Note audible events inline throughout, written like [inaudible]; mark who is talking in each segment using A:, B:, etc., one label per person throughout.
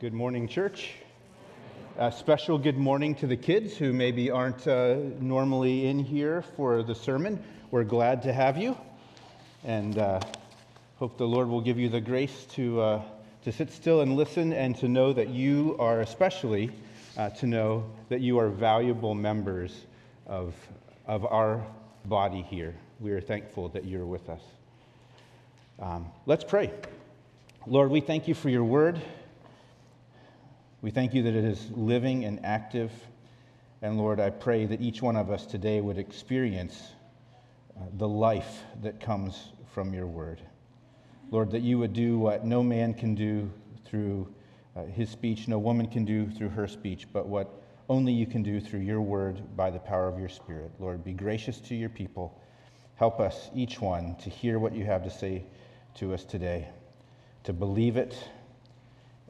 A: Good morning, church. A special good morning to the kids who maybe aren't uh, normally in here for the sermon. We're glad to have you and uh, hope the Lord will give you the grace to, uh, to sit still and listen and to know that you are, especially, uh, to know that you are valuable members of, of our body here. We are thankful that you're with us. Um, let's pray. Lord, we thank you for your word. We thank you that it is living and active. And Lord, I pray that each one of us today would experience uh, the life that comes from your word. Lord, that you would do what no man can do through uh, his speech, no woman can do through her speech, but what only you can do through your word by the power of your spirit. Lord, be gracious to your people. Help us, each one, to hear what you have to say to us today, to believe it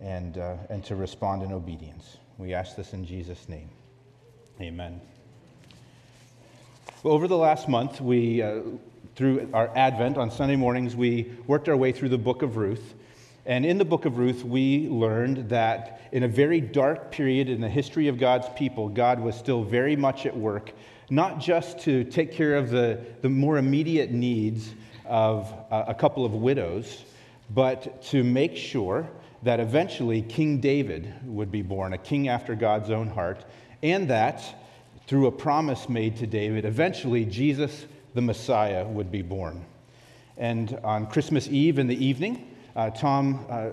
A: and, uh, and to respond in obedience. We ask this in Jesus' name. Amen. Well, over the last month, we, uh, through our Advent on Sunday mornings, we worked our way through the book of Ruth. And in the book of Ruth, we learned that in a very dark period in the history of God's people, God was still very much at work, not just to take care of the, the more immediate needs of uh, a couple of widows, but to make sure that eventually King David would be born, a king after God's own heart, and that through a promise made to David, eventually Jesus the Messiah would be born. And on Christmas Eve in the evening, uh, Tom uh,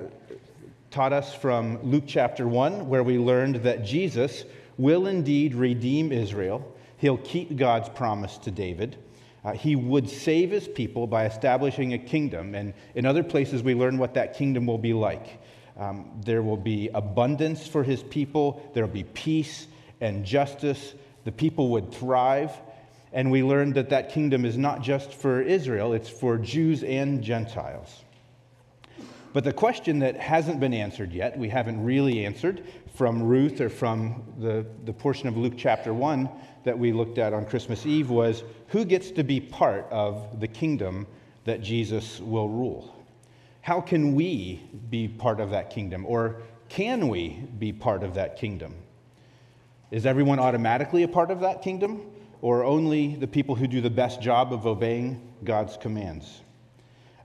A: taught us from Luke chapter 1, where we learned that Jesus will indeed redeem Israel. He'll keep God's promise to David. Uh, he would save his people by establishing a kingdom. And in other places, we learn what that kingdom will be like. Um, there will be abundance for his people, there will be peace and justice. The people would thrive. And we learned that that kingdom is not just for Israel, it's for Jews and Gentiles. But the question that hasn't been answered yet, we haven't really answered from Ruth or from the, the portion of Luke chapter 1 that we looked at on Christmas Eve, was who gets to be part of the kingdom that Jesus will rule? How can we be part of that kingdom? Or can we be part of that kingdom? Is everyone automatically a part of that kingdom? Or only the people who do the best job of obeying God's commands?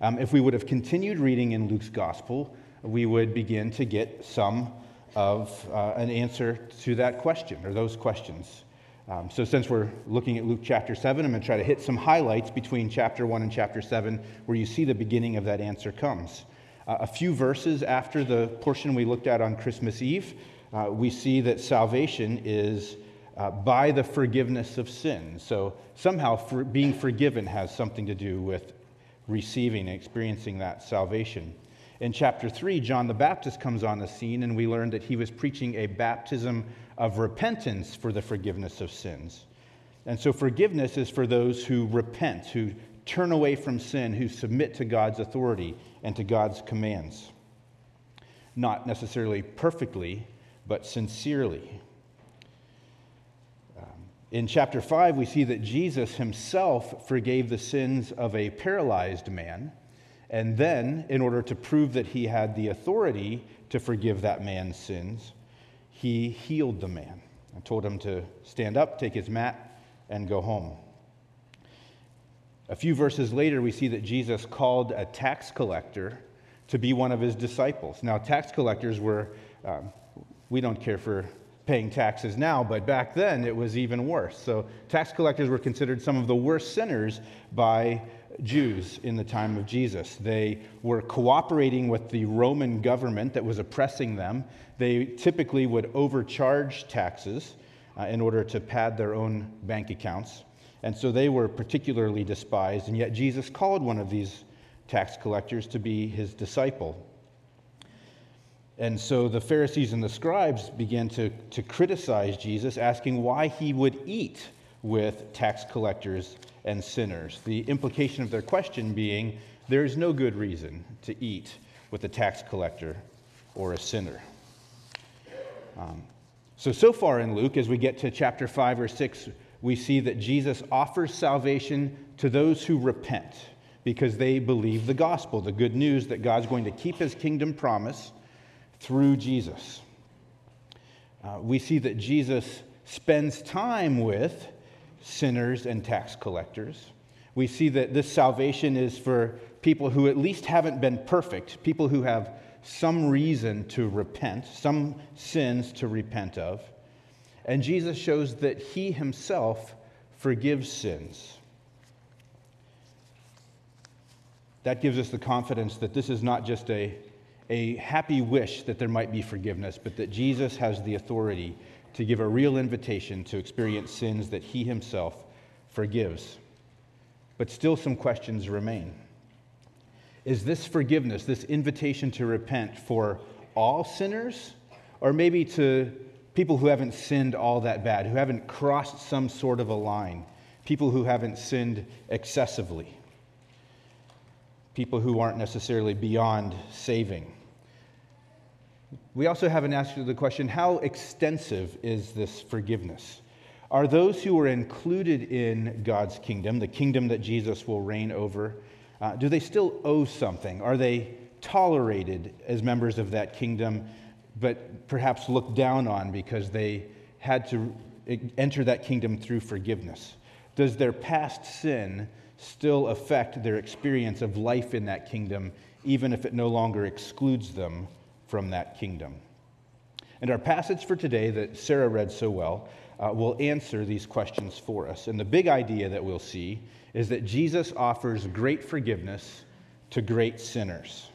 A: Um, if we would have continued reading in Luke's gospel, we would begin to get some of uh, an answer to that question or those questions. Um, so, since we're looking at Luke chapter 7, I'm going to try to hit some highlights between chapter 1 and chapter 7 where you see the beginning of that answer comes. Uh, a few verses after the portion we looked at on Christmas Eve, uh, we see that salvation is uh, by the forgiveness of sin. So, somehow for being forgiven has something to do with receiving and experiencing that salvation. In chapter 3, John the Baptist comes on the scene, and we learn that he was preaching a baptism of repentance for the forgiveness of sins. And so, forgiveness is for those who repent, who turn away from sin, who submit to God's authority and to God's commands. Not necessarily perfectly, but sincerely. Um, in chapter 5, we see that Jesus himself forgave the sins of a paralyzed man. And then, in order to prove that he had the authority to forgive that man's sins, he healed the man and told him to stand up, take his mat, and go home. A few verses later, we see that Jesus called a tax collector to be one of his disciples. Now, tax collectors were, um, we don't care for paying taxes now, but back then it was even worse. So, tax collectors were considered some of the worst sinners by Jews in the time of Jesus. They were cooperating with the Roman government that was oppressing them. They typically would overcharge taxes uh, in order to pad their own bank accounts. And so they were particularly despised, and yet Jesus called one of these tax collectors to be his disciple. And so the Pharisees and the scribes began to, to criticize Jesus, asking why he would eat with tax collectors and sinners. The implication of their question being there is no good reason to eat with a tax collector or a sinner. Um, so, so far in Luke, as we get to chapter 5 or 6, we see that Jesus offers salvation to those who repent because they believe the gospel, the good news that God's going to keep his kingdom promise through Jesus. Uh, we see that Jesus spends time with sinners and tax collectors. We see that this salvation is for people who at least haven't been perfect, people who have some reason to repent, some sins to repent of. And Jesus shows that he himself forgives sins. That gives us the confidence that this is not just a, a happy wish that there might be forgiveness, but that Jesus has the authority to give a real invitation to experience sins that he himself forgives. But still, some questions remain. Is this forgiveness, this invitation to repent for all sinners, or maybe to people who haven't sinned all that bad, who haven't crossed some sort of a line, people who haven't sinned excessively, people who aren't necessarily beyond saving? We also haven't you the question how extensive is this forgiveness? Are those who are included in God's kingdom, the kingdom that Jesus will reign over, uh, do they still owe something? Are they tolerated as members of that kingdom, but perhaps looked down on because they had to enter that kingdom through forgiveness? Does their past sin still affect their experience of life in that kingdom, even if it no longer excludes them from that kingdom? And our passage for today, that Sarah read so well, uh, will answer these questions for us. And the big idea that we'll see is that Jesus offers great forgiveness to great sinners.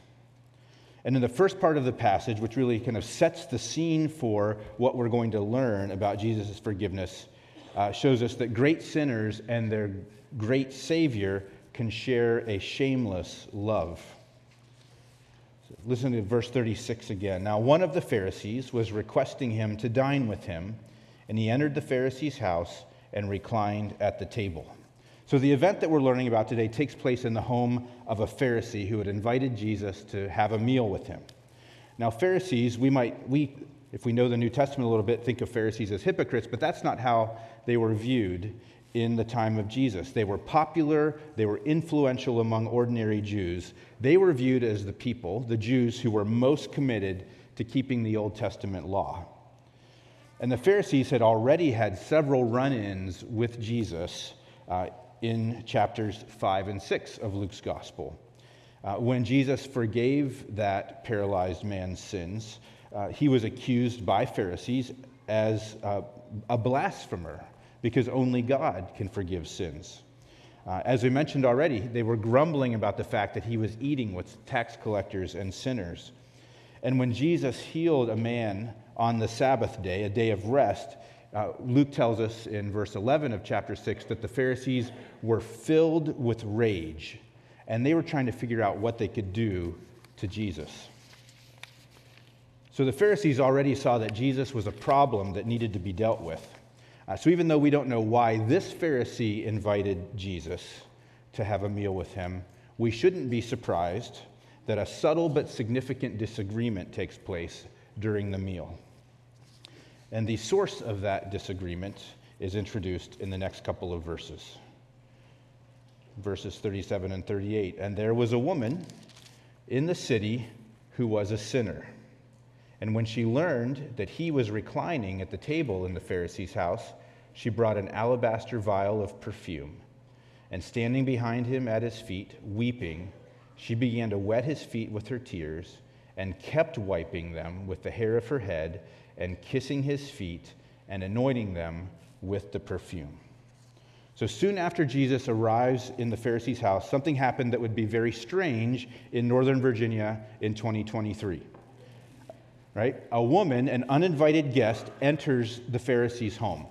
A: And in the first part of the passage, which really kind of sets the scene for what we're going to learn about Jesus' forgiveness, uh, shows us that great sinners and their great Savior can share a shameless love. Listen to verse 36 again. Now, one of the Pharisees was requesting him to dine with him, and he entered the Pharisee's house and reclined at the table. So, the event that we're learning about today takes place in the home of a Pharisee who had invited Jesus to have a meal with him. Now, Pharisees, we might, we, if we know the New Testament a little bit, think of Pharisees as hypocrites, but that's not how they were viewed in the time of Jesus. They were popular, they were influential among ordinary Jews. They were viewed as the people, the Jews, who were most committed to keeping the Old Testament law. And the Pharisees had already had several run ins with Jesus. Uh, in chapters 5 and 6 of Luke's gospel. Uh, when Jesus forgave that paralyzed man's sins, uh, he was accused by Pharisees as uh, a blasphemer because only God can forgive sins. Uh, as we mentioned already, they were grumbling about the fact that he was eating with tax collectors and sinners. And when Jesus healed a man on the Sabbath day, a day of rest, uh, Luke tells us in verse 11 of chapter 6 that the Pharisees were filled with rage and they were trying to figure out what they could do to Jesus. So the Pharisees already saw that Jesus was a problem that needed to be dealt with. Uh, so even though we don't know why this Pharisee invited Jesus to have a meal with him, we shouldn't be surprised that a subtle but significant disagreement takes place during the meal. And the source of that disagreement is introduced in the next couple of verses. Verses 37 and 38. And there was a woman in the city who was a sinner. And when she learned that he was reclining at the table in the Pharisee's house, she brought an alabaster vial of perfume. And standing behind him at his feet, weeping, she began to wet his feet with her tears and kept wiping them with the hair of her head and kissing his feet and anointing them with the perfume. So soon after Jesus arrives in the Pharisee's house, something happened that would be very strange in Northern Virginia in 2023. Right? A woman, an uninvited guest, enters the Pharisee's home.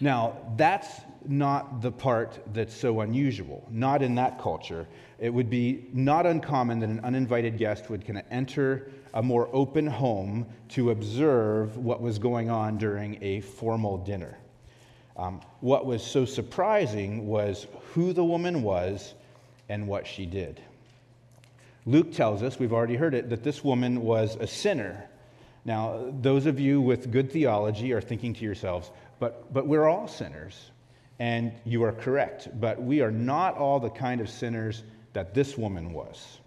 A: Now, that's not the part that's so unusual, not in that culture. It would be not uncommon that an uninvited guest would kind of enter a more open home to observe what was going on during a formal dinner. Um, what was so surprising was who the woman was and what she did. Luke tells us, we've already heard it, that this woman was a sinner. Now, those of you with good theology are thinking to yourselves, but, but we're all sinners. And you are correct, but we are not all the kind of sinners that this woman was.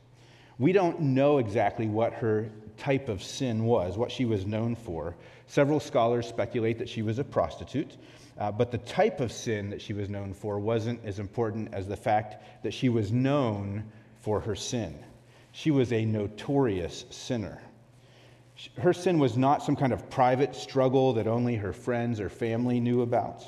A: We don't know exactly what her type of sin was, what she was known for. Several scholars speculate that she was a prostitute, uh, but the type of sin that she was known for wasn't as important as the fact that she was known for her sin. She was a notorious sinner. Her sin was not some kind of private struggle that only her friends or family knew about.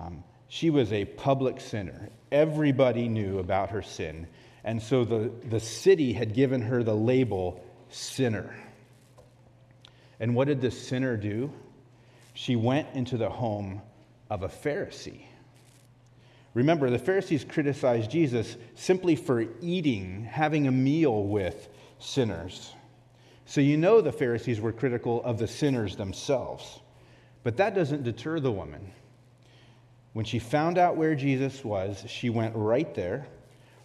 A: Um, she was a public sinner. Everybody knew about her sin. And so the, the city had given her the label sinner. And what did the sinner do? She went into the home of a Pharisee. Remember, the Pharisees criticized Jesus simply for eating, having a meal with sinners. So you know the Pharisees were critical of the sinners themselves. But that doesn't deter the woman. When she found out where Jesus was, she went right there,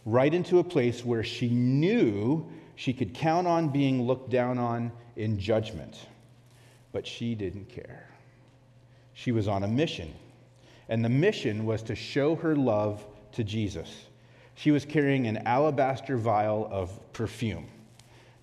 A: right into a place where she knew she could count on being looked down on in judgment. But she didn't care. She was on a mission, and the mission was to show her love to Jesus. She was carrying an alabaster vial of perfume.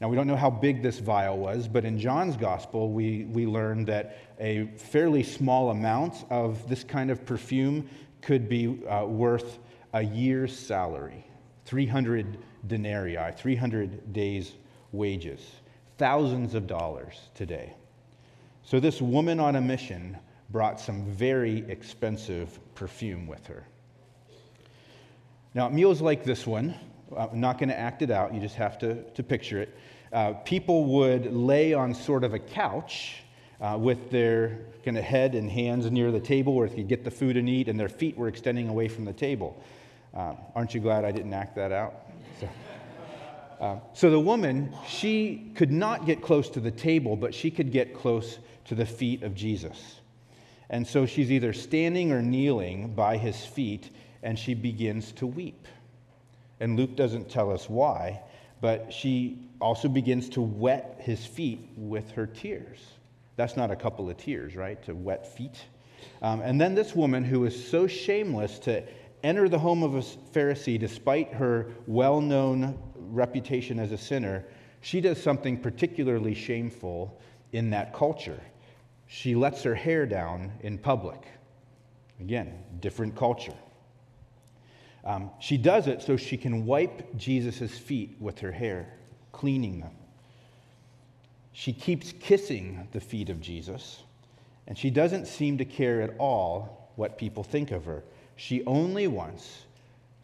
A: Now, we don't know how big this vial was, but in John's gospel, we, we learn that a fairly small amount of this kind of perfume could be uh, worth a year's salary 300 denarii, 300 days' wages, thousands of dollars today. So, this woman on a mission brought some very expensive perfume with her. Now, meals like this one, I'm not going to act it out, you just have to, to picture it uh, people would lay on sort of a couch uh, with their kind of head and hands near the table where they could get the food and eat, and their feet were extending away from the table. Uh, aren't you glad I didn't act that out? So, uh, so the woman, she could not get close to the table, but she could get close to the feet of Jesus. And so she's either standing or kneeling by his feet, and she begins to weep. And Luke doesn't tell us why, but she also begins to wet his feet with her tears. That's not a couple of tears, right? To wet feet. Um, and then this woman who is so shameless to enter the home of a Pharisee despite her well known reputation as a sinner, she does something particularly shameful in that culture. She lets her hair down in public. Again, different culture. Um, she does it so she can wipe Jesus' feet with her hair cleaning them. She keeps kissing the feet of Jesus, and she doesn't seem to care at all what people think of her. She only wants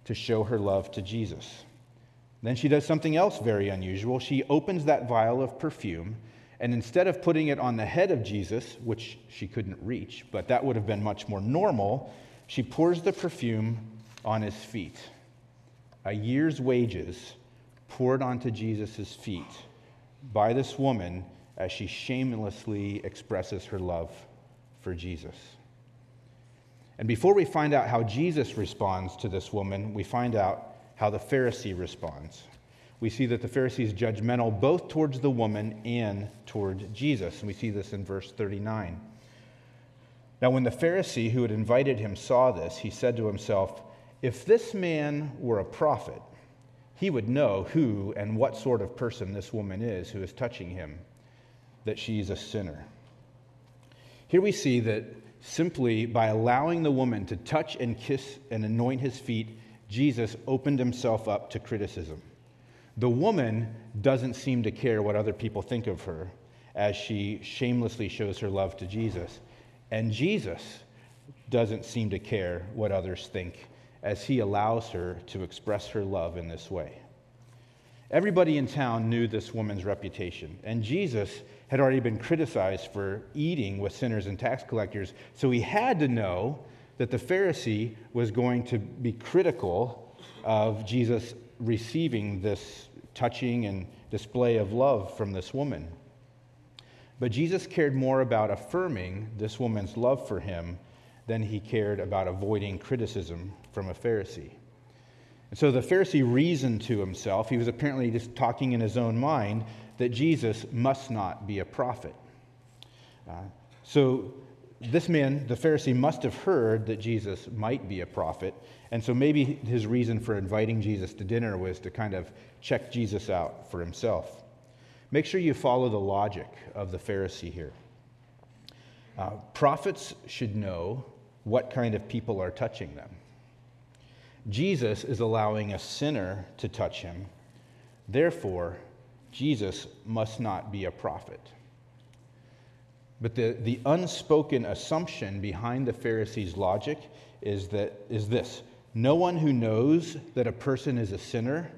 A: to show her love to Jesus. Then she does something else very unusual. She opens that vial of perfume, and instead of putting it on the head of Jesus, which she couldn't reach, but that would have been much more normal, she pours the perfume on his feet. A year's wages poured onto Jesus' feet by this woman as she shamelessly expresses her love for Jesus. And before we find out how Jesus responds to this woman, we find out how the Pharisee responds. We see that the Pharisee is judgmental both towards the woman and toward Jesus. And we see this in verse 39. Now, when the Pharisee who had invited him saw this, he said to himself, If this man were a prophet, he would know who and what sort of person this woman is who is touching him, that she is a sinner. Here we see that simply by allowing the woman to touch and kiss and anoint his feet, Jesus opened himself up to criticism. The woman doesn't seem to care what other people think of her as she shamelessly shows her love to Jesus. And Jesus doesn't seem to care what others think as he allows her to express her love in this way. Everybody in town knew this woman's reputation, and Jesus had already been criticized for eating with sinners and tax collectors, so he had to know that the Pharisee was going to be critical of Jesus receiving this touching and display of love from this woman. But Jesus cared more about affirming this woman's love for him than he cared about avoiding criticism from a Pharisee. And so the Pharisee reasoned to himself, he was apparently just talking in his own mind, that Jesus must not be a prophet. Uh, so this man, the Pharisee, must have heard that Jesus might be a prophet. And so maybe his reason for inviting Jesus to dinner was to kind of check Jesus out for himself. Make sure you follow the logic of the Pharisee here. Uh, prophets should know what kind of people are touching them. Jesus is allowing a sinner to touch him. Therefore, Jesus must not be a prophet. But the, the unspoken assumption behind the Pharisees' logic is, that, is this no one who knows that a person is a sinner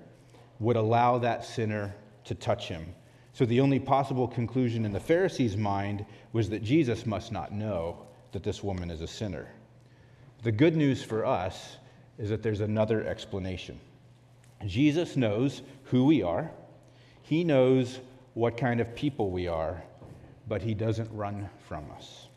A: would allow that sinner to touch him. So the only possible conclusion in the Pharisees' mind was that Jesus must not know that this woman is a sinner. The good news for us is that there's another explanation. Jesus knows who we are, He knows what kind of people we are, but He doesn't run from us.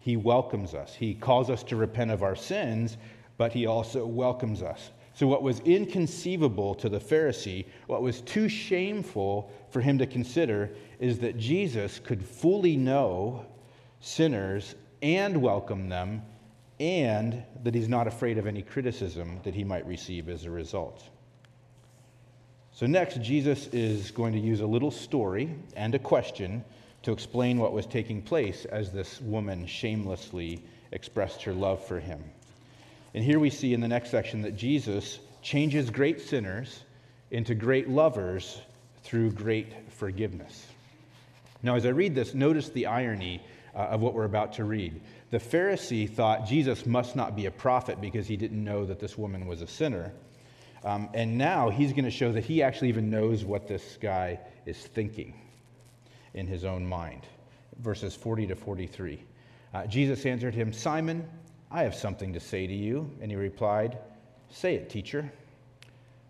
A: He welcomes us. He calls us to repent of our sins, but He also welcomes us. So, what was inconceivable to the Pharisee, what was too shameful for him to consider, is that Jesus could fully know sinners and welcome them, and that he's not afraid of any criticism that he might receive as a result. So, next, Jesus is going to use a little story and a question to explain what was taking place as this woman shamelessly expressed her love for him. And here we see in the next section that Jesus changes great sinners into great lovers through great forgiveness. Now, as I read this, notice the irony uh, of what we're about to read. The Pharisee thought Jesus must not be a prophet because he didn't know that this woman was a sinner. Um, and now he's going to show that he actually even knows what this guy is thinking in his own mind. Verses 40 to 43. Uh, Jesus answered him, Simon, I have something to say to you. And he replied, Say it, teacher.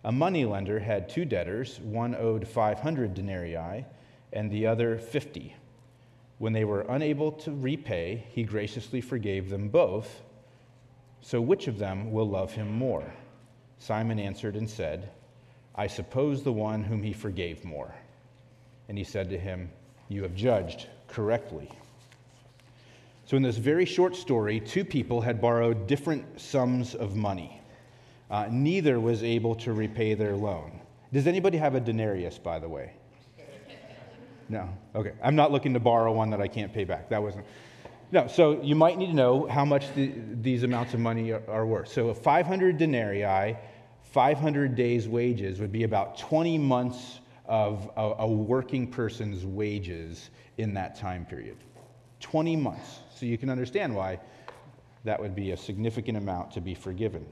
A: A moneylender had two debtors, one owed 500 denarii and the other 50. When they were unable to repay, he graciously forgave them both. So which of them will love him more? Simon answered and said, I suppose the one whom he forgave more. And he said to him, You have judged correctly. So, in this very short story, two people had borrowed different sums of money. Uh, neither was able to repay their loan. Does anybody have a denarius, by the way? No? Okay. I'm not looking to borrow one that I can't pay back. That wasn't. No, so you might need to know how much the, these amounts of money are, are worth. So, a 500 denarii, 500 days' wages would be about 20 months of a, a working person's wages in that time period. 20 months. So you can understand why that would be a significant amount to be forgiven.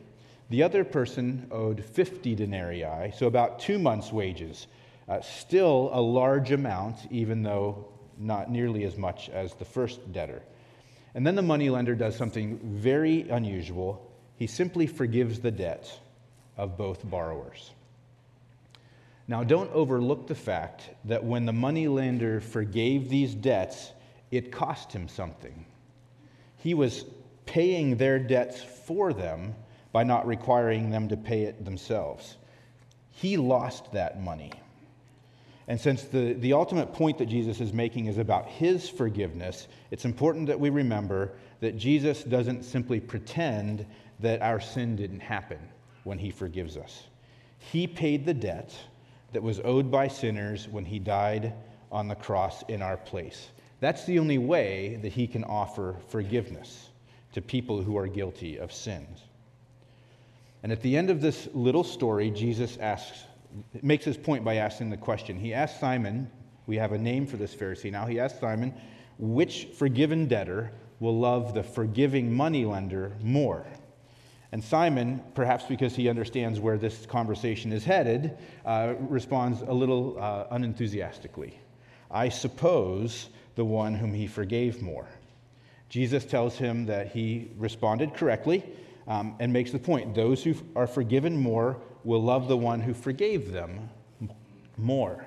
A: The other person owed 50 denarii, so about two months' wages. Uh, still a large amount, even though not nearly as much as the first debtor. And then the moneylender does something very unusual. He simply forgives the debt of both borrowers. Now, don't overlook the fact that when the moneylender forgave these debts, it cost him something. He was paying their debts for them by not requiring them to pay it themselves. He lost that money. And since the, the ultimate point that Jesus is making is about his forgiveness, it's important that we remember that Jesus doesn't simply pretend that our sin didn't happen when he forgives us. He paid the debt that was owed by sinners when he died on the cross in our place. That's the only way that he can offer forgiveness to people who are guilty of sins. And at the end of this little story, Jesus asks, makes his point by asking the question. He asks Simon, we have a name for this Pharisee now, he asks Simon, which forgiven debtor will love the forgiving moneylender more? And Simon, perhaps because he understands where this conversation is headed, uh, responds a little uh, unenthusiastically. I suppose the one whom he forgave more. Jesus tells him that he responded correctly um, and makes the point those who are forgiven more will love the one who forgave them more.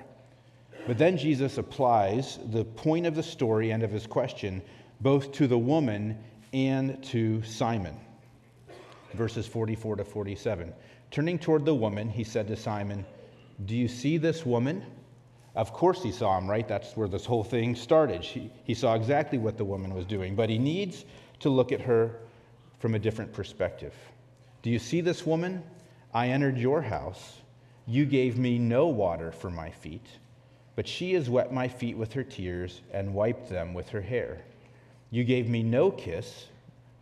A: But then Jesus applies the point of the story and of his question both to the woman and to Simon. Verses 44 to 47. Turning toward the woman, he said to Simon, Do you see this woman? Of course, he saw him, right? That's where this whole thing started. He, he saw exactly what the woman was doing, but he needs to look at her from a different perspective. Do you see this woman? I entered your house. You gave me no water for my feet, but she has wet my feet with her tears and wiped them with her hair. You gave me no kiss,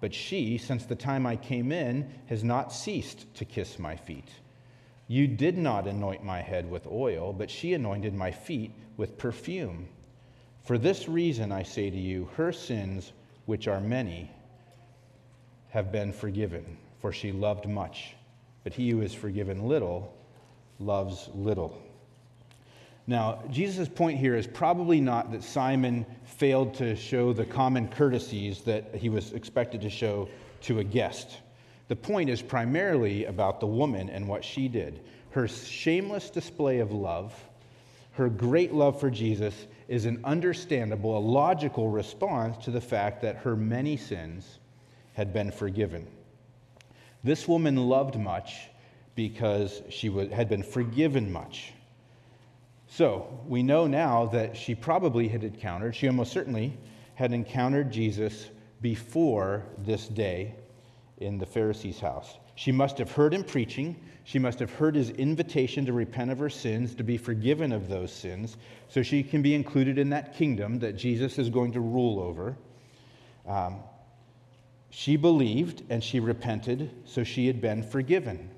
A: but she, since the time I came in, has not ceased to kiss my feet. You did not anoint my head with oil, but she anointed my feet with perfume. For this reason, I say to you, her sins, which are many, have been forgiven, for she loved much. But he who is forgiven little loves little. Now, Jesus' point here is probably not that Simon failed to show the common courtesies that he was expected to show to a guest. The point is primarily about the woman and what she did. Her shameless display of love, her great love for Jesus, is an understandable, a logical response to the fact that her many sins had been forgiven. This woman loved much because she had been forgiven much. So we know now that she probably had encountered, she almost certainly had encountered Jesus before this day in the Pharisee's house. She must have heard him preaching. She must have heard his invitation to repent of her sins, to be forgiven of those sins, so she can be included in that kingdom that Jesus is going to rule over. Um, she believed and she repented, so she had been forgiven.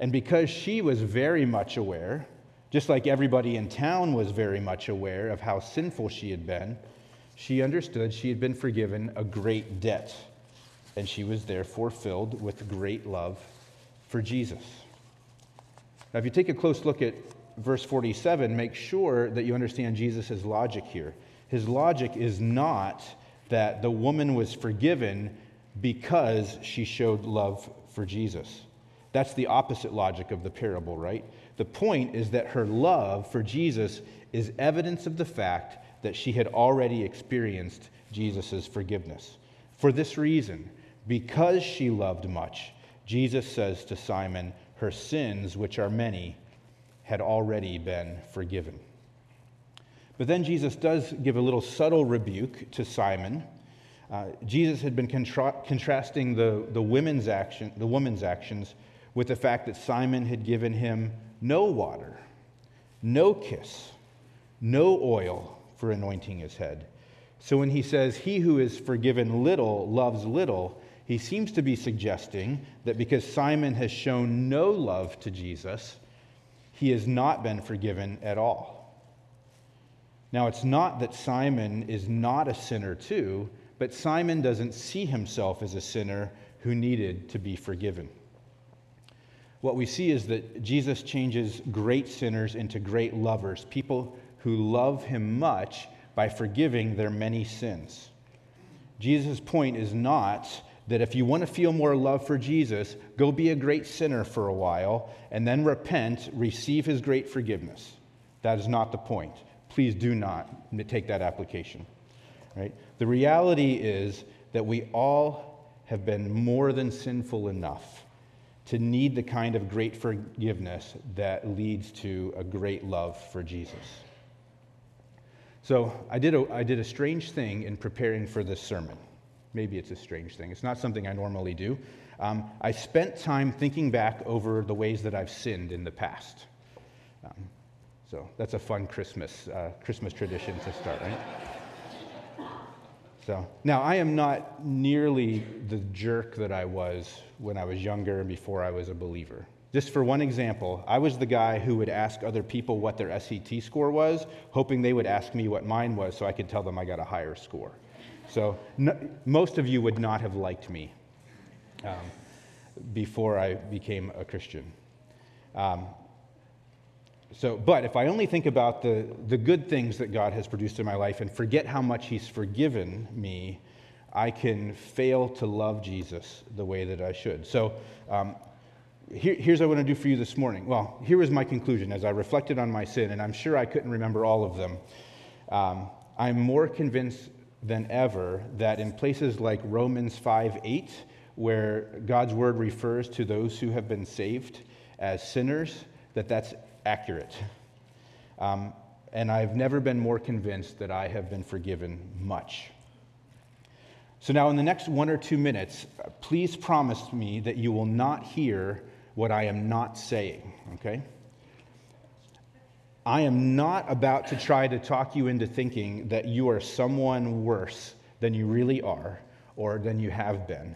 A: And because she was very much aware just like everybody in town was very much aware of how sinful she had been, she understood she had been forgiven a great debt, and she was therefore filled with great love for Jesus. Now, if you take a close look at verse 47, make sure that you understand Jesus' logic here. His logic is not that the woman was forgiven because she showed love for Jesus. That's the opposite logic of the parable, right? The point is that her love for Jesus is evidence of the fact that she had already experienced Jesus' forgiveness. For this reason, because she loved much, Jesus says to Simon, Her sins, which are many, had already been forgiven. But then Jesus does give a little subtle rebuke to Simon. Uh, Jesus had been contra- contrasting the, the, women's action, the woman's actions with the fact that Simon had given him no water, no kiss, no oil for anointing his head. So when he says, He who is forgiven little loves little, he seems to be suggesting that because Simon has shown no love to Jesus, he has not been forgiven at all. Now, it's not that Simon is not a sinner too, but Simon doesn't see himself as a sinner who needed to be forgiven what we see is that Jesus changes great sinners into great lovers, people who love him much by forgiving their many sins. Jesus' point is not that if you want to feel more love for Jesus, go be a great sinner for a while and then repent, receive his great forgiveness. That is not the point. Please do not take that application. Right? The reality is that we all have been more than sinful enough to need the kind of great forgiveness that leads to a great love for Jesus. So I did a, I did a strange thing in preparing for this sermon. Maybe it's a strange thing. It's not something I normally do. Um, I spent time thinking back over the ways that I've sinned in the past. Um, so that's a fun Christmas, uh, Christmas tradition to start, right? So now I am not nearly the jerk that I was when I was younger and before I was a believer. Just for one example, I was the guy who would ask other people what their SAT score was, hoping they would ask me what mine was so I could tell them I got a higher score. So no, most of you would not have liked me um, before I became a Christian. Um, so, but if I only think about the, the good things that God has produced in my life and forget how much He's forgiven me, I can fail to love Jesus the way that I should. So, um, here, here's what I want to do for you this morning. Well, here was my conclusion as I reflected on my sin, and I'm sure I couldn't remember all of them. Um, I'm more convinced than ever that in places like Romans 5 8, where God's word refers to those who have been saved as sinners, that that's accurate. Um, and I've never been more convinced that I have been forgiven much. So, now in the next one or two minutes, please promise me that you will not hear what I am not saying, okay? I am not about to try to talk you into thinking that you are someone worse than you really are or than you have been.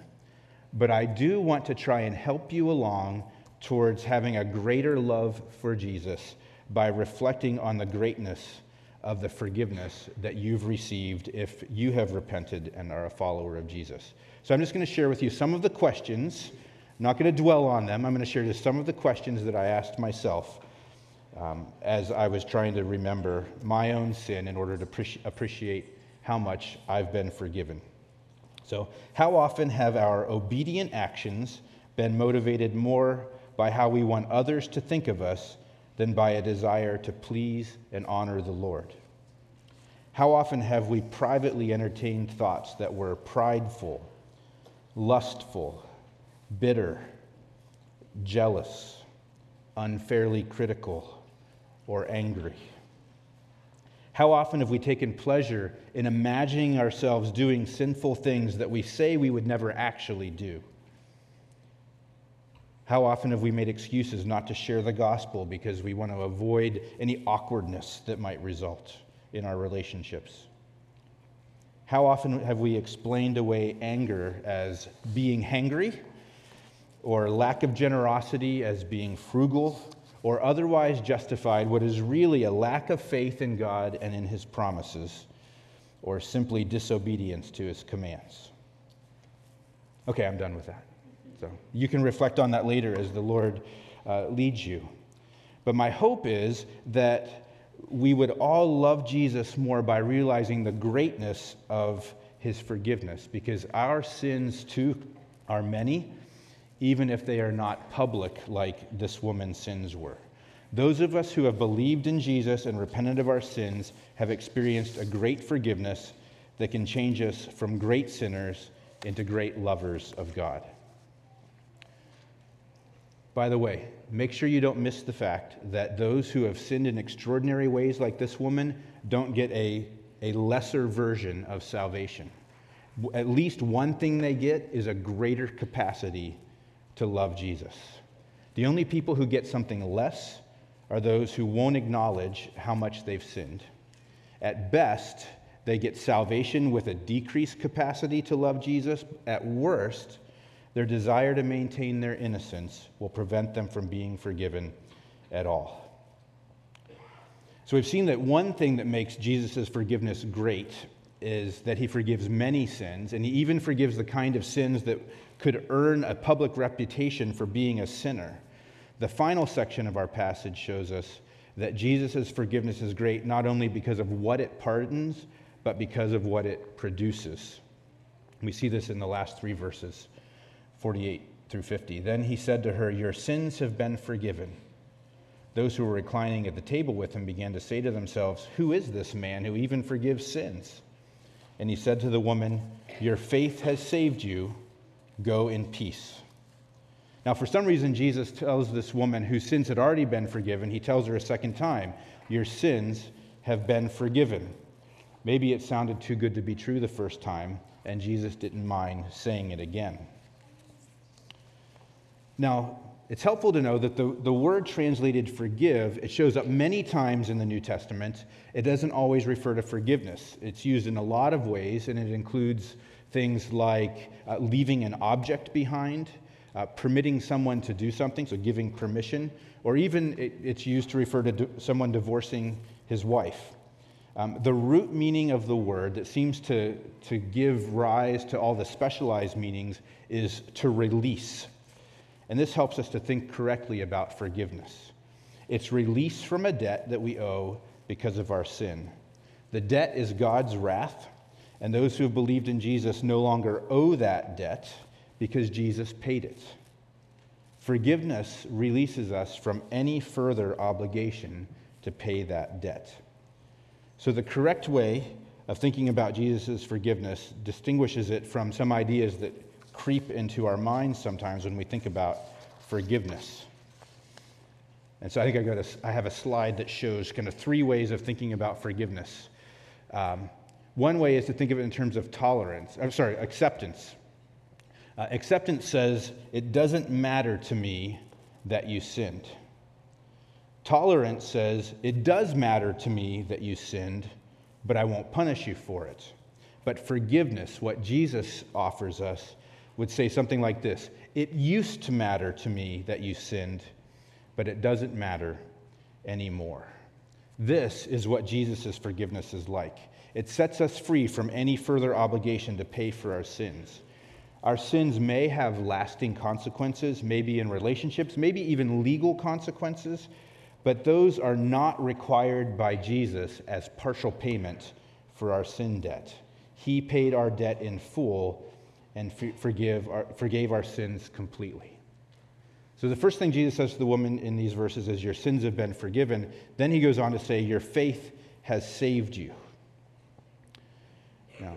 A: But I do want to try and help you along towards having a greater love for Jesus by reflecting on the greatness of the forgiveness that you've received if you have repented and are a follower of Jesus. So I'm just going to share with you some of the questions. I'm not going to dwell on them. I'm going to share just some of the questions that I asked myself um, as I was trying to remember my own sin in order to pre- appreciate how much I've been forgiven. So, how often have our obedient actions been motivated more by how we want others to think of us than by a desire to please and honor the Lord? How often have we privately entertained thoughts that were prideful, lustful, bitter, jealous, unfairly critical, or angry? How often have we taken pleasure in imagining ourselves doing sinful things that we say we would never actually do? How often have we made excuses not to share the gospel because we want to avoid any awkwardness that might result in our relationships? How often have we explained away anger as being hangry, or lack of generosity as being frugal, or otherwise justified what is really a lack of faith in God and in his promises, or simply disobedience to his commands. Okay, I'm done with that. So you can reflect on that later as the Lord uh, leads you. But my hope is that we would all love Jesus more by realizing the greatness of his forgiveness, because our sins too are many even if they are not public like this woman's sins were. Those of us who have believed in Jesus and repented of our sins have experienced a great forgiveness that can change us from great sinners into great lovers of God. By the way, make sure you don't miss the fact that those who have sinned in extraordinary ways, like this woman, don't get a, a lesser version of salvation. At least one thing they get is a greater capacity to love Jesus. The only people who get something less are those who won't acknowledge how much they've sinned. At best, they get salvation with a decreased capacity to love Jesus. At worst, their desire to maintain their innocence will prevent them from being forgiven at all. So we've seen that one thing that makes Jesus' forgiveness great is that he forgives many sins, and he even forgives the kind of sins that could earn a public reputation for being a sinner. The final section of our passage shows us that Jesus' forgiveness is great not only because of what it pardons, but because of what it produces. We see this in the last three verses, 48 through 50. Then he said to her, Your sins have been forgiven. Those who were reclining at the table with him began to say to themselves, Who is this man who even forgives sins? And he said to the woman, Your faith has saved you. Go in peace. Now, for some reason, Jesus tells this woman whose sins had already been forgiven, he tells her a second time, Your sins have been forgiven. Maybe it sounded too good to be true the first time, and Jesus didn't mind saying it again. Now, it's helpful to know that the, the word translated forgive, it shows up many times in the New Testament. It doesn't always refer to forgiveness. It's used in a lot of ways, and it includes things like uh, leaving an object behind, uh, permitting someone to do something, so giving permission, or even it, it's used to refer to someone divorcing his wife. Um, the root meaning of the word that seems to, to give rise to all the specialized meanings is to release. And this helps us to think correctly about forgiveness. It's release from a debt that we owe because of our sin. The debt is God's wrath and those who have believed in Jesus no longer owe that debt because Jesus paid it. Forgiveness releases us from any further obligation to pay that debt. So, the correct way of thinking about Jesus' forgiveness distinguishes it from some ideas that creep into our minds sometimes when we think about forgiveness. And so I think I, got a, I have a slide that shows kind of three ways of thinking about forgiveness. Um, one way is to think of it in terms of tolerance. I'm sorry, acceptance. Uh, acceptance says, it doesn't matter to me that you sinned. Tolerance says, It does matter to me that you sinned, but I won't punish you for it. But forgiveness, what Jesus offers us, would say something like this It used to matter to me that you sinned, but it doesn't matter anymore. This is what Jesus' forgiveness is like. It sets us free from any further obligation to pay for our sins. Our sins may have lasting consequences, maybe in relationships, maybe even legal consequences, but those are not required by Jesus as partial payment for our sin debt. He paid our debt in full and forgive our, forgave our sins completely. So, the first thing Jesus says to the woman in these verses is, Your sins have been forgiven. Then he goes on to say, Your faith has saved you. Now,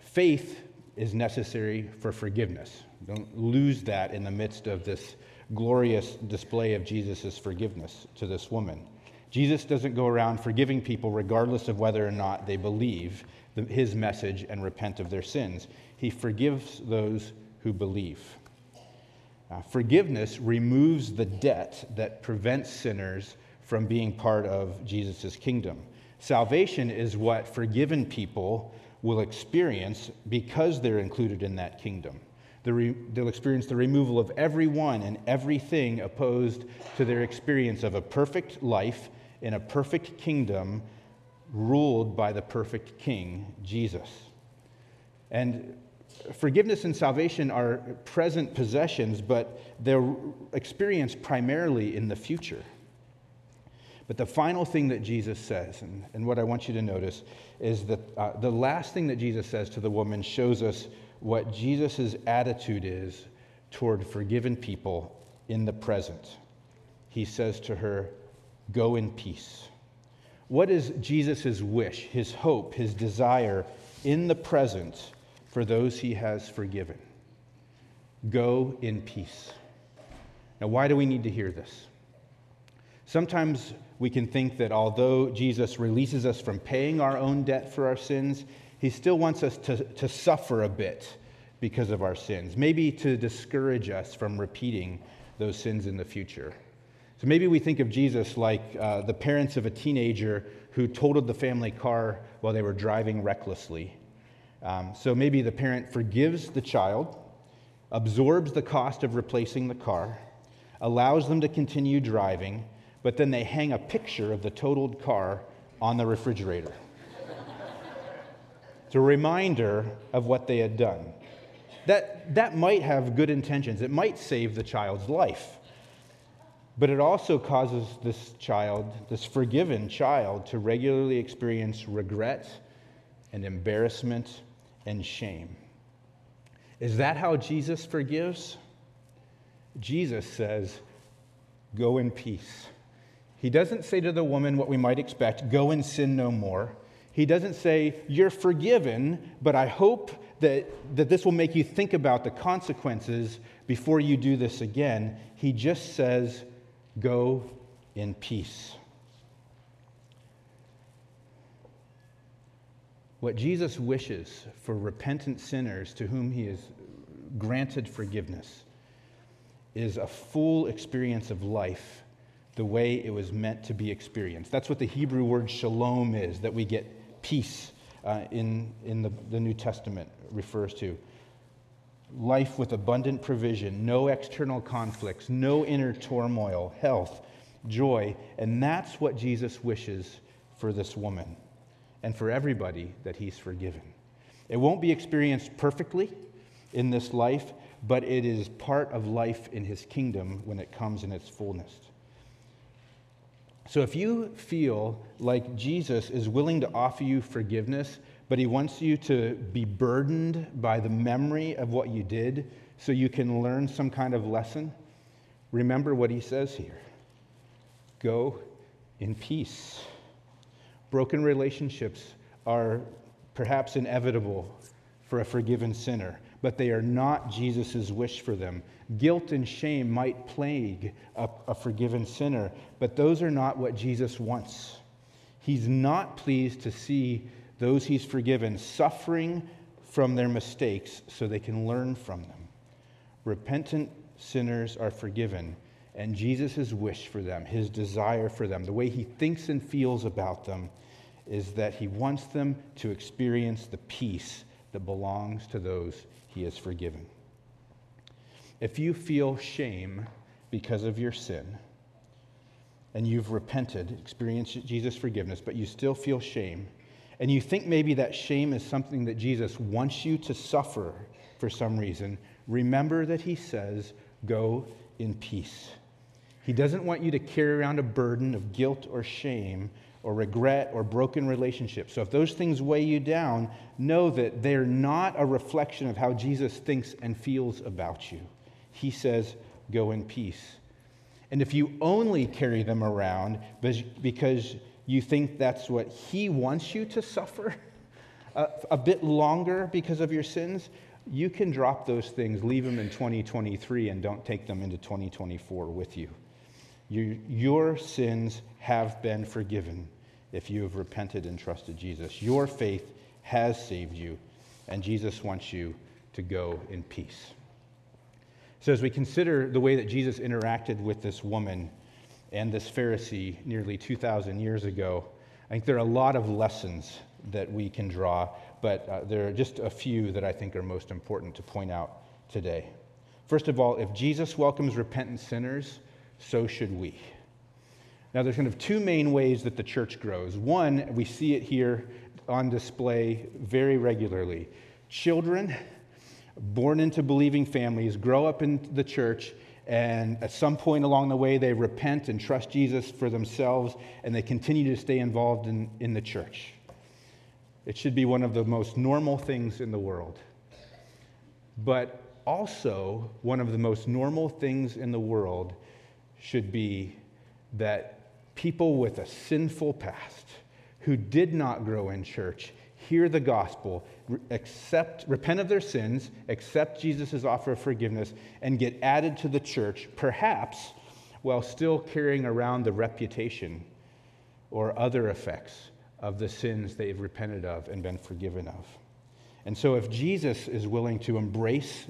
A: faith is necessary for forgiveness. Don't lose that in the midst of this glorious display of Jesus' forgiveness to this woman. Jesus doesn't go around forgiving people regardless of whether or not they believe the, his message and repent of their sins. He forgives those who believe. Uh, forgiveness removes the debt that prevents sinners from being part of Jesus' kingdom. Salvation is what forgiven people will experience because they're included in that kingdom. They'll experience the removal of everyone and everything opposed to their experience of a perfect life in a perfect kingdom ruled by the perfect King, Jesus. And forgiveness and salvation are present possessions, but they're experienced primarily in the future. But the final thing that Jesus says, and, and what I want you to notice, is that uh, the last thing that Jesus says to the woman shows us what Jesus' attitude is toward forgiven people in the present. He says to her, Go in peace. What is Jesus' wish, his hope, his desire in the present for those he has forgiven? Go in peace. Now, why do we need to hear this? Sometimes we can think that although Jesus releases us from paying our own debt for our sins, he still wants us to, to suffer a bit because of our sins, maybe to discourage us from repeating those sins in the future. So maybe we think of Jesus like uh, the parents of a teenager who totaled the family car while they were driving recklessly. Um, so maybe the parent forgives the child, absorbs the cost of replacing the car, allows them to continue driving, but then they hang a picture of the totaled car on the refrigerator. it's a reminder of what they had done. That, that might have good intentions, it might save the child's life. But it also causes this child, this forgiven child, to regularly experience regret and embarrassment and shame. Is that how Jesus forgives? Jesus says, Go in peace. He doesn't say to the woman what we might expect go and sin no more. He doesn't say, You're forgiven, but I hope that, that this will make you think about the consequences before you do this again. He just says, Go in peace. What Jesus wishes for repentant sinners to whom he has granted forgiveness is a full experience of life the way it was meant to be experienced. That's what the Hebrew word shalom is, that we get peace uh, in, in the, the New Testament refers to. Life with abundant provision, no external conflicts, no inner turmoil, health, joy. And that's what Jesus wishes for this woman and for everybody that he's forgiven. It won't be experienced perfectly in this life, but it is part of life in his kingdom when it comes in its fullness. So if you feel like Jesus is willing to offer you forgiveness, but he wants you to be burdened by the memory of what you did so you can learn some kind of lesson, remember what he says here go in peace. Broken relationships are perhaps inevitable for a forgiven sinner, but they are not Jesus' wish for them. Guilt and shame might plague a, a, forgiven sinner, but those are not what Jesus wants. He's not pleased to see those he's forgiven suffering from their mistakes so they can learn from them. Repentant sinners are forgiven, And Jesus' wish for them, his desire for them, the way he thinks and feels about them, is that he wants them to experience the peace that belongs to those he has forgiven. If you feel shame because of your sin, and you've repented, experienced Jesus' forgiveness, but you still feel shame, and you think maybe that shame is something that Jesus wants you to suffer for some reason, remember that he says, Go in peace. He doesn't want you to carry around a burden of guilt or shame or regret or broken relationships. So if those things weigh you down, know that they're not a reflection of how Jesus thinks and feels about you. He says, Go in peace. And if you only carry them around because you think that's what He wants you to suffer [laughs] a, a bit longer because of your sins, you can drop those things, leave them in 2023, and don't take them into 2024 with you. you your sins have been forgiven if you have repented and trusted Jesus. Your faith has saved you, and Jesus wants you to go in peace. So, as we consider the way that Jesus interacted with this woman and this Pharisee nearly 2,000 years ago, I think there are a lot of lessons that we can draw, but uh, there are just a few that I think are most important to point out today. First of all, if Jesus welcomes repentant sinners, so should we. Now, there's kind of two main ways that the church grows. One, we see it here on display very regularly. Children born into believing families grow up in the church, and at some point along the way, they repent and trust Jesus for themselves, and they continue to stay involved in, in the church. It should be one of the most normal things in the world. But also, one of the most normal things in the world should be that people with a sinful past who did not grow in church hear the gospel, accept, repent of their sins, accept Jesus' offer of forgiveness, and get added to the church, perhaps while still carrying around the reputation or other effects of the sins they've repented of and been forgiven of. And so, if Jesus is willing to embrace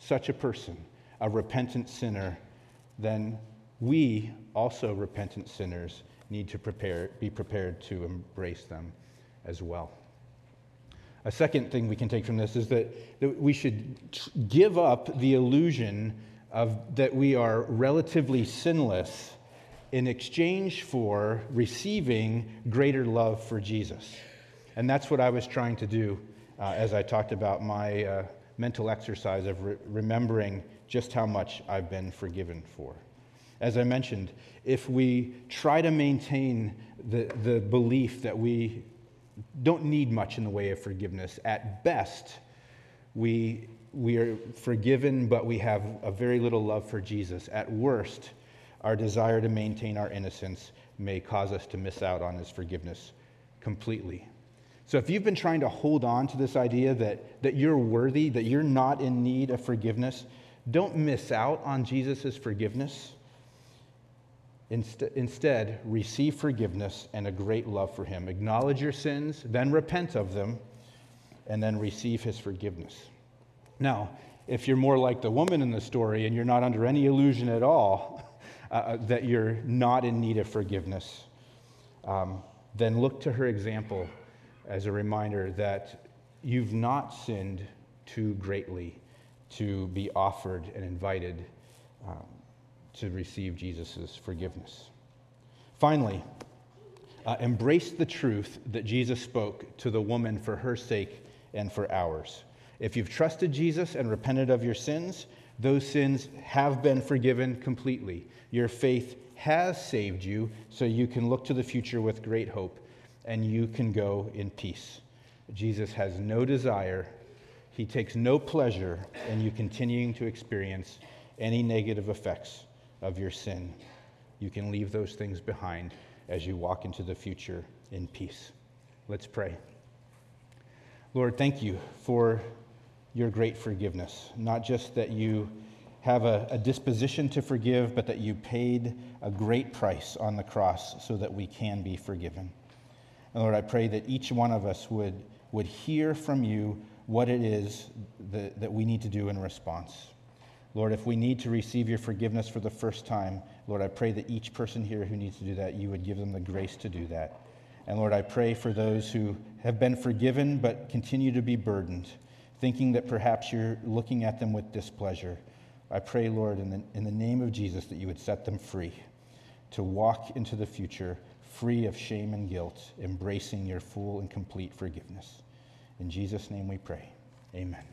A: such a person, a repentant sinner, then we, also repentant sinners, need to prepare, be prepared to embrace them as well. A second thing we can take from this is that, that we should give up the illusion of that we are relatively sinless in exchange for receiving greater love for Jesus. And that's what I was trying to do uh, as I talked about my uh, mental exercise of re- remembering just how much I've been forgiven for. As I mentioned, if we try to maintain the, the belief that we don't need much in the way of forgiveness, at best, we, we are forgiven, but we have a very little love for Jesus. At worst, our desire to maintain our innocence may cause us to miss out on his forgiveness completely. So, if you've been trying to hold on to this idea that, that you're worthy, that you're not in need of forgiveness, don't miss out on Jesus' forgivenest. Inst- instead, receive forgiveness and a great love for Him. Acknowledge your sins, then repent of them, and then receive His forgiveness. Now, if you're more like the woman in the story and you're not under any illusion at all [laughs] uh, uh, that you're not in need of forgiveness, um, then look to her example as a reminder that you've not sinned too greatly to be offered and invited um, to receive Jesus' forgiveness. Finally, uh, embrace the truth that Jesus spoke to the woman for her sake and for ours. If you've trusted Jesus and repented of your sins, those sins have been forgiven completely. Your faith has saved you, so you can look to the future with great hope and you can go in peace. Jesus has no desire, he takes no pleasure in you continuing to experience any negative effects of your sin. You can leave those things behind as you walk into the future in peace. Let's pray. Lord, thank you for your great forgiveness. Not just that you have a, a, disposition to forgive, but that you paid a great price on the cross so that we can be forgiven. And Lord, I pray that each one of us would, would hear from you what it is that, that we need to do in response. Lord, if we need to receive your forgiveness for the first time, Lord, I pray that each person here who needs to do that, you would give them the grace to do that. And Lord, I pray for those who have been forgiven but continue to be burdened, thinking that perhaps you're looking at them with displeasure. I pray, Lord, in the, in the name of Jesus, that you would set them free to walk into the future free of shame and guilt, embracing your full and complete forgiveness. In Jesus' name we pray. Amen.